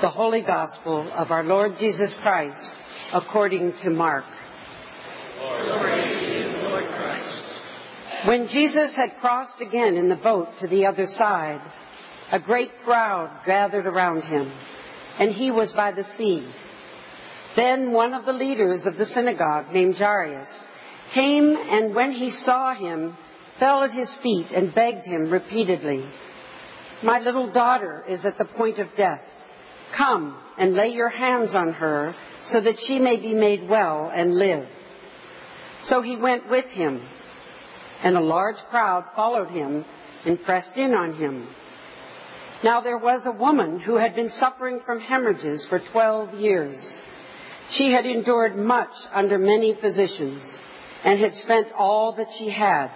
The Holy Gospel of our Lord Jesus Christ according to Mark. When Jesus had crossed again in the boat to the other side, a great crowd gathered around him, and he was by the sea. Then one of the leaders of the synagogue, named Jairus, came and when he saw him, fell at his feet and begged him repeatedly, My little daughter is at the point of death. Come and lay your hands on her so that she may be made well and live. So he went with him, and a large crowd followed him and pressed in on him. Now there was a woman who had been suffering from hemorrhages for twelve years. She had endured much under many physicians and had spent all that she had,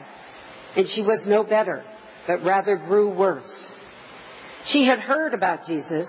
and she was no better, but rather grew worse. She had heard about Jesus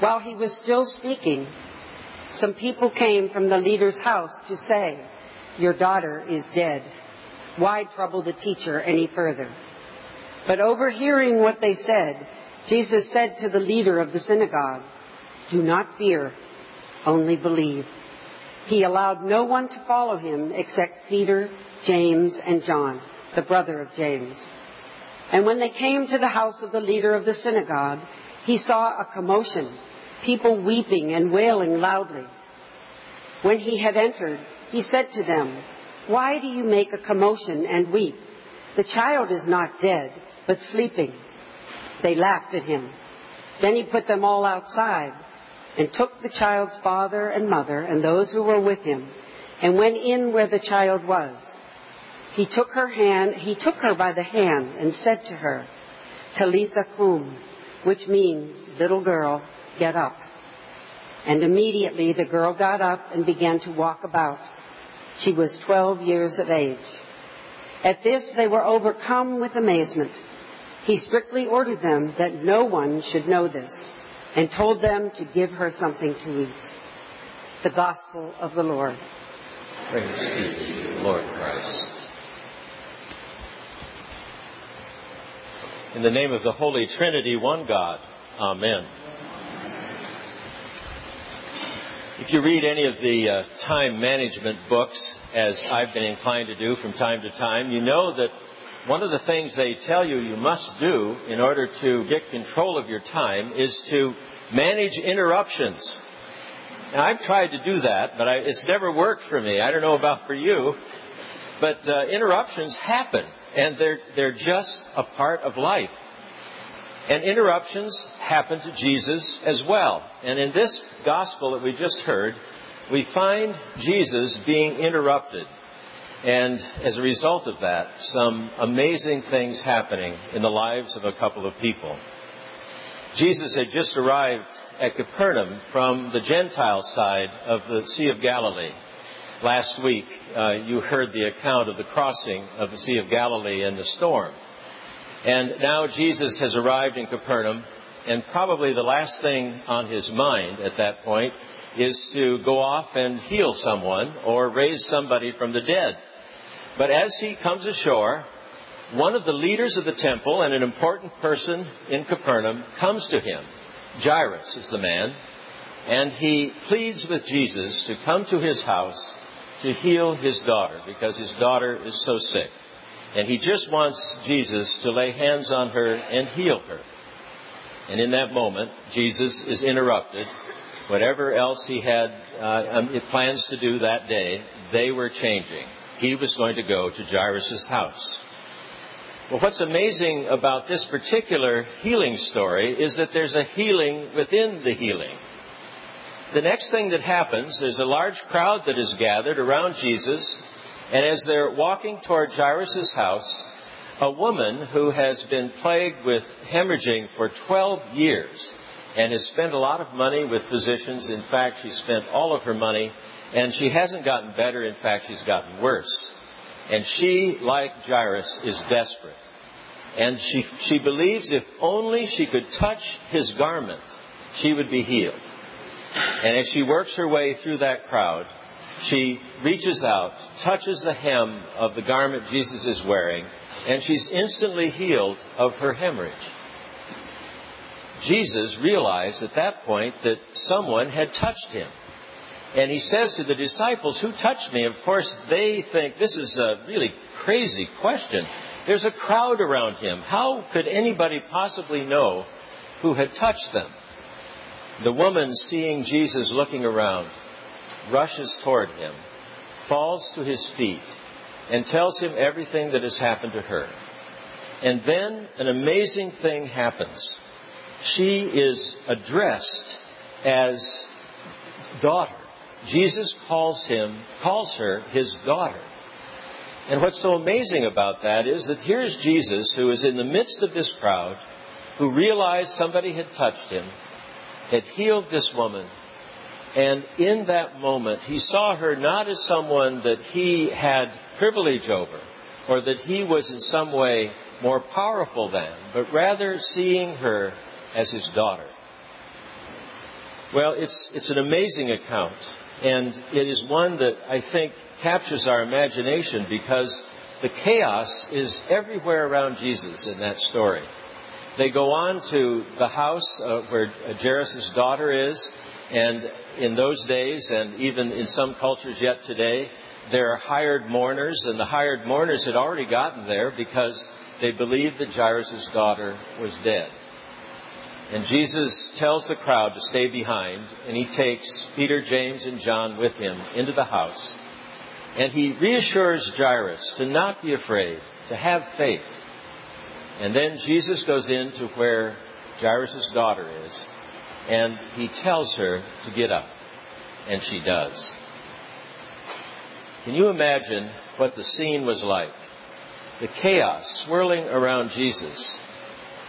While he was still speaking, some people came from the leader's house to say, Your daughter is dead. Why trouble the teacher any further? But overhearing what they said, Jesus said to the leader of the synagogue, Do not fear, only believe. He allowed no one to follow him except Peter, James, and John, the brother of James. And when they came to the house of the leader of the synagogue, he saw a commotion people weeping and wailing loudly. When he had entered, he said to them, Why do you make a commotion and weep? The child is not dead, but sleeping. They laughed at him. Then he put them all outside and took the child's father and mother and those who were with him and went in where the child was. He took her hand, he took her by the hand and said to her, Talitha cum, which means, little girl, Get up. And immediately the girl got up and began to walk about. She was 12 years of age. At this they were overcome with amazement. He strictly ordered them that no one should know this and told them to give her something to eat. The Gospel of the Lord. Praise to you, Lord Christ. In the name of the Holy Trinity, one God. Amen. If you read any of the uh, time management books, as I've been inclined to do from time to time, you know that one of the things they tell you you must do in order to get control of your time is to manage interruptions. Now, I've tried to do that, but I, it's never worked for me. I don't know about for you, but uh, interruptions happen, and they're they're just a part of life. And interruptions happen to Jesus as well. And in this gospel that we just heard, we find Jesus being interrupted. And as a result of that, some amazing things happening in the lives of a couple of people. Jesus had just arrived at Capernaum from the Gentile side of the Sea of Galilee. Last week, uh, you heard the account of the crossing of the Sea of Galilee and the storm. And now Jesus has arrived in Capernaum, and probably the last thing on his mind at that point is to go off and heal someone or raise somebody from the dead. But as he comes ashore, one of the leaders of the temple and an important person in Capernaum comes to him. Jairus is the man, and he pleads with Jesus to come to his house to heal his daughter because his daughter is so sick. And he just wants Jesus to lay hands on her and heal her. And in that moment, Jesus is interrupted Whatever else he had uh, um, plans to do that day, they were changing. He was going to go to Jairus' house. Well, what's amazing about this particular healing story is that there's a healing within the healing. The next thing that happens, there's a large crowd that is gathered around Jesus, and as they're walking toward Jairus' house, a woman who has been plagued with hemorrhaging for 12 years and has spent a lot of money with physicians. In fact, she spent all of her money and she hasn't gotten better. In fact, she's gotten worse. And she, like Jairus, is desperate. And she, she believes if only she could touch his garment, she would be healed. And as she works her way through that crowd, she reaches out, touches the hem of the garment Jesus is wearing, and she's instantly healed of her hemorrhage. Jesus realized at that point that someone had touched him. And he says to the disciples, Who touched me? Of course, they think this is a really crazy question. There's a crowd around him. How could anybody possibly know who had touched them? The woman, seeing Jesus looking around, rushes toward him, falls to his feet, and tells him everything that has happened to her. And then an amazing thing happens. She is addressed as daughter. Jesus calls him, calls her his daughter. And what's so amazing about that is that here's Jesus who is in the midst of this crowd, who realized somebody had touched him, had healed this woman, and in that moment, he saw her not as someone that he had privilege over, or that he was in some way more powerful than, but rather seeing her as his daughter. Well, it's, it's an amazing account. And it is one that I think captures our imagination because the chaos is everywhere around Jesus in that story. They go on to the house uh, where Jairus' daughter is, and in those days, and even in some cultures yet today, there are hired mourners, and the hired mourners had already gotten there because they believed that Jairus' daughter was dead. And Jesus tells the crowd to stay behind, and he takes Peter, James, and John with him into the house. And he reassures Jairus to not be afraid, to have faith. And then Jesus goes into where Jairus' daughter is, and he tells her to get up. And she does. Can you imagine what the scene was like? The chaos swirling around Jesus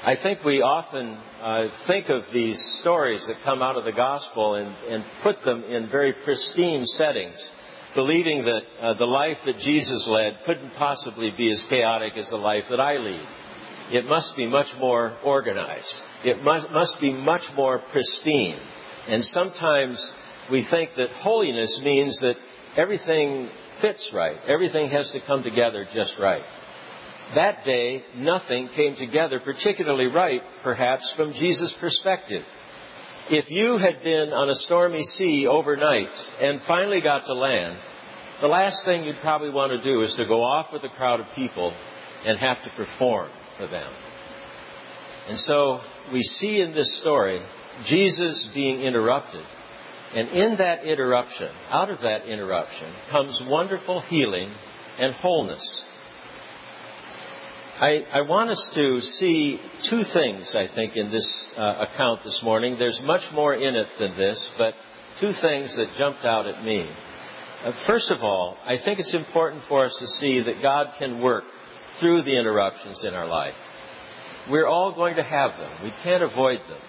I think we often uh, think of these stories that come out of the gospel and, and put them in very pristine settings, believing that uh, the life that Jesus led couldn't possibly be as chaotic as the life that I lead. It must be much more organized. It must, must be much more pristine. And sometimes we think that holiness means that everything fits right. Everything has to come together just right. That day, nothing came together particularly right, perhaps, from Jesus' perspective. If you had been on a stormy sea overnight and finally got to land, the last thing you'd probably want to do is to go off with a crowd of people and have to perform for them. And so we see in this story Jesus being interrupted. And in that interruption, out of that interruption, comes wonderful healing and wholeness. I, I, want us to see two things, I think, in this uh, account this morning. There's much more in it than this, but two things that jumped out at me. Uh, first of all, I think it's important for us to see that God can work through the interruptions in our life. We're all going to have them. We can't avoid them.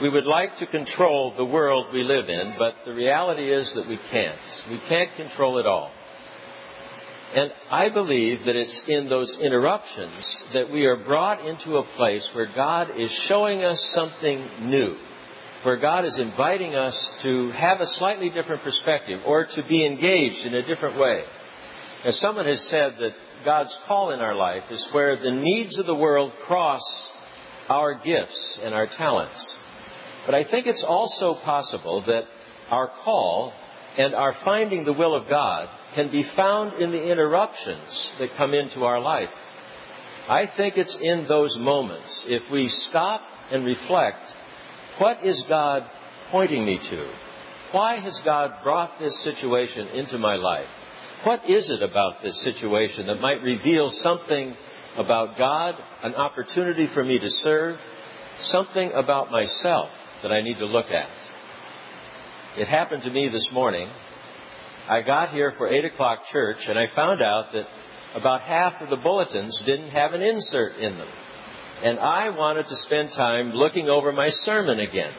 We would like to control the world we live in, but the reality is that we can't. We can't control it all. And I believe that it's in those interruptions that we are brought into a place where God is showing us something new, where God is inviting us to have a slightly different perspective or to be engaged in a different way. As someone has said that God's call in our life is where the needs of the world cross our gifts and our talents. But I think it's also possible that our call and our finding the will of God can be found in the interruptions that come into our life. I think it's in those moments, if we stop and reflect, what is God pointing me to? Why has God brought this situation into my life? What is it about this situation that might reveal something about God, an opportunity for me to serve, something about myself that I need to look at? It happened to me this morning. I got here for 8 o'clock church and I found out that about half of the bulletins didn't have an insert in them. And I wanted to spend time looking over my sermon again.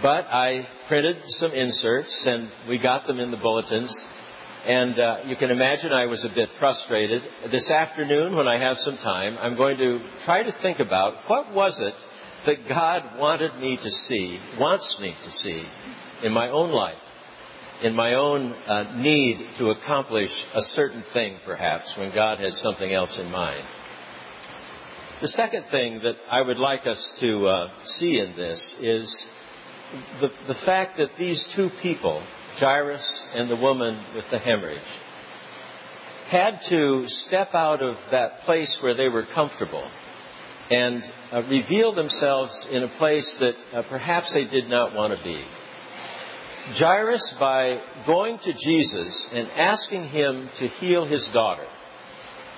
But I printed some inserts and we got them in the bulletins. And uh, you can imagine I was a bit frustrated. This afternoon, when I have some time, I'm going to try to think about what was it that God wanted me to see, wants me to see in my own life, in my own uh, need to accomplish a certain thing, perhaps, when God has something else in mind. The second thing that I would like us to uh, see in this is the, the fact that these two people, Jairus and the woman with the hemorrhage, had to step out of that place where they were comfortable and uh, reveal themselves in a place that uh, perhaps they did not want to be. Jairus, by going to Jesus and asking him to heal his daughter,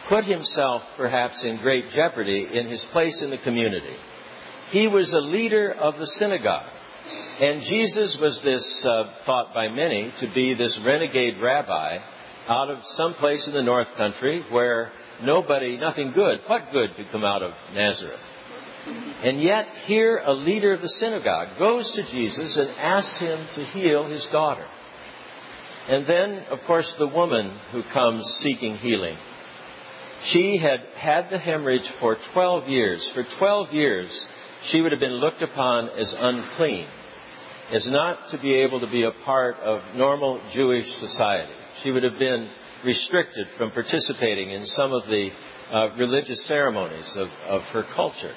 put himself perhaps in great jeopardy in his place in the community. He was a leader of the synagogue. And Jesus was this, uh, thought by many, to be this renegade rabbi out of some place in the north country where nobody, nothing good, what good could come out of Nazareth? And yet, here a leader of the synagogue goes to Jesus and asks him to heal his daughter. And then, of course, the woman who comes seeking healing. She had had the hemorrhage for 12 years. For 12 years, she would have been looked upon as unclean, as not to be able to be a part of normal Jewish society. She would have been restricted from participating in some of the uh, religious ceremonies of, of her culture.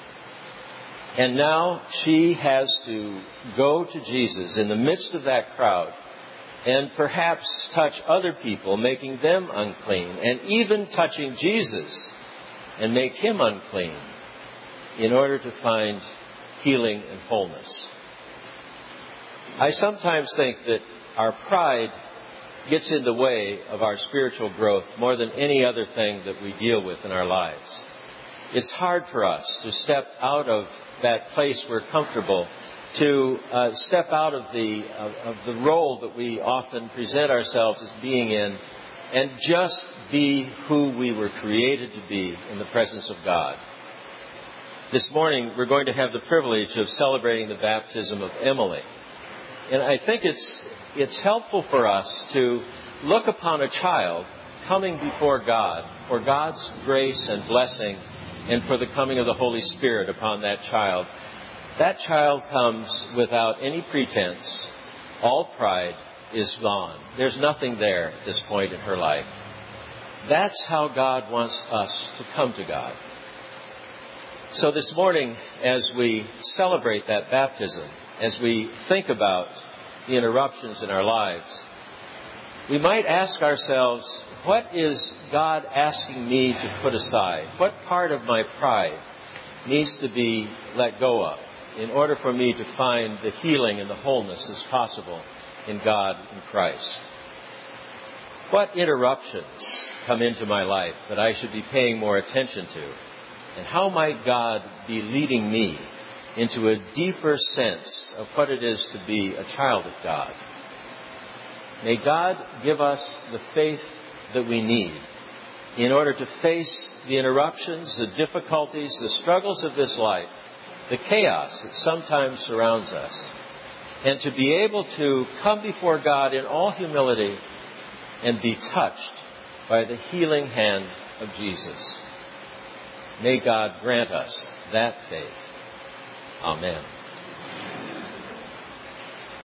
And now she has to go to Jesus in the midst of that crowd and perhaps touch other people, making them unclean, and even touching Jesus and make him unclean in order to find healing and wholeness. I sometimes think that our pride gets in the way of our spiritual growth more than any other thing that we deal with in our lives. It's hard for us to step out of that place we're comfortable, to uh, step out of the, of, of the role that we often present ourselves as being in, and just be who we were created to be in the presence of God. This morning, we're going to have the privilege of celebrating the baptism of Emily. And I think it's, it's helpful for us to look upon a child coming before God for God's grace and blessing and for the coming of the Holy Spirit upon that child. That child comes without any pretense. All pride is gone. There's nothing there at this point in her life. That's how God wants us to come to God. So this morning, as we celebrate that baptism, as we think about the interruptions in our lives, we might ask ourselves, what is God asking me to put aside? What part of my pride needs to be let go of in order for me to find the healing and the wholeness that's possible in God and Christ? What interruptions come into my life that I should be paying more attention to? And how might God be leading me into a deeper sense of what it is to be a child of God? May God give us the faith that we need in order to face the interruptions, the difficulties, the struggles of this life, the chaos that sometimes surrounds us, and to be able to come before God in all humility and be touched by the healing hand of Jesus. May God grant us that faith. Amen.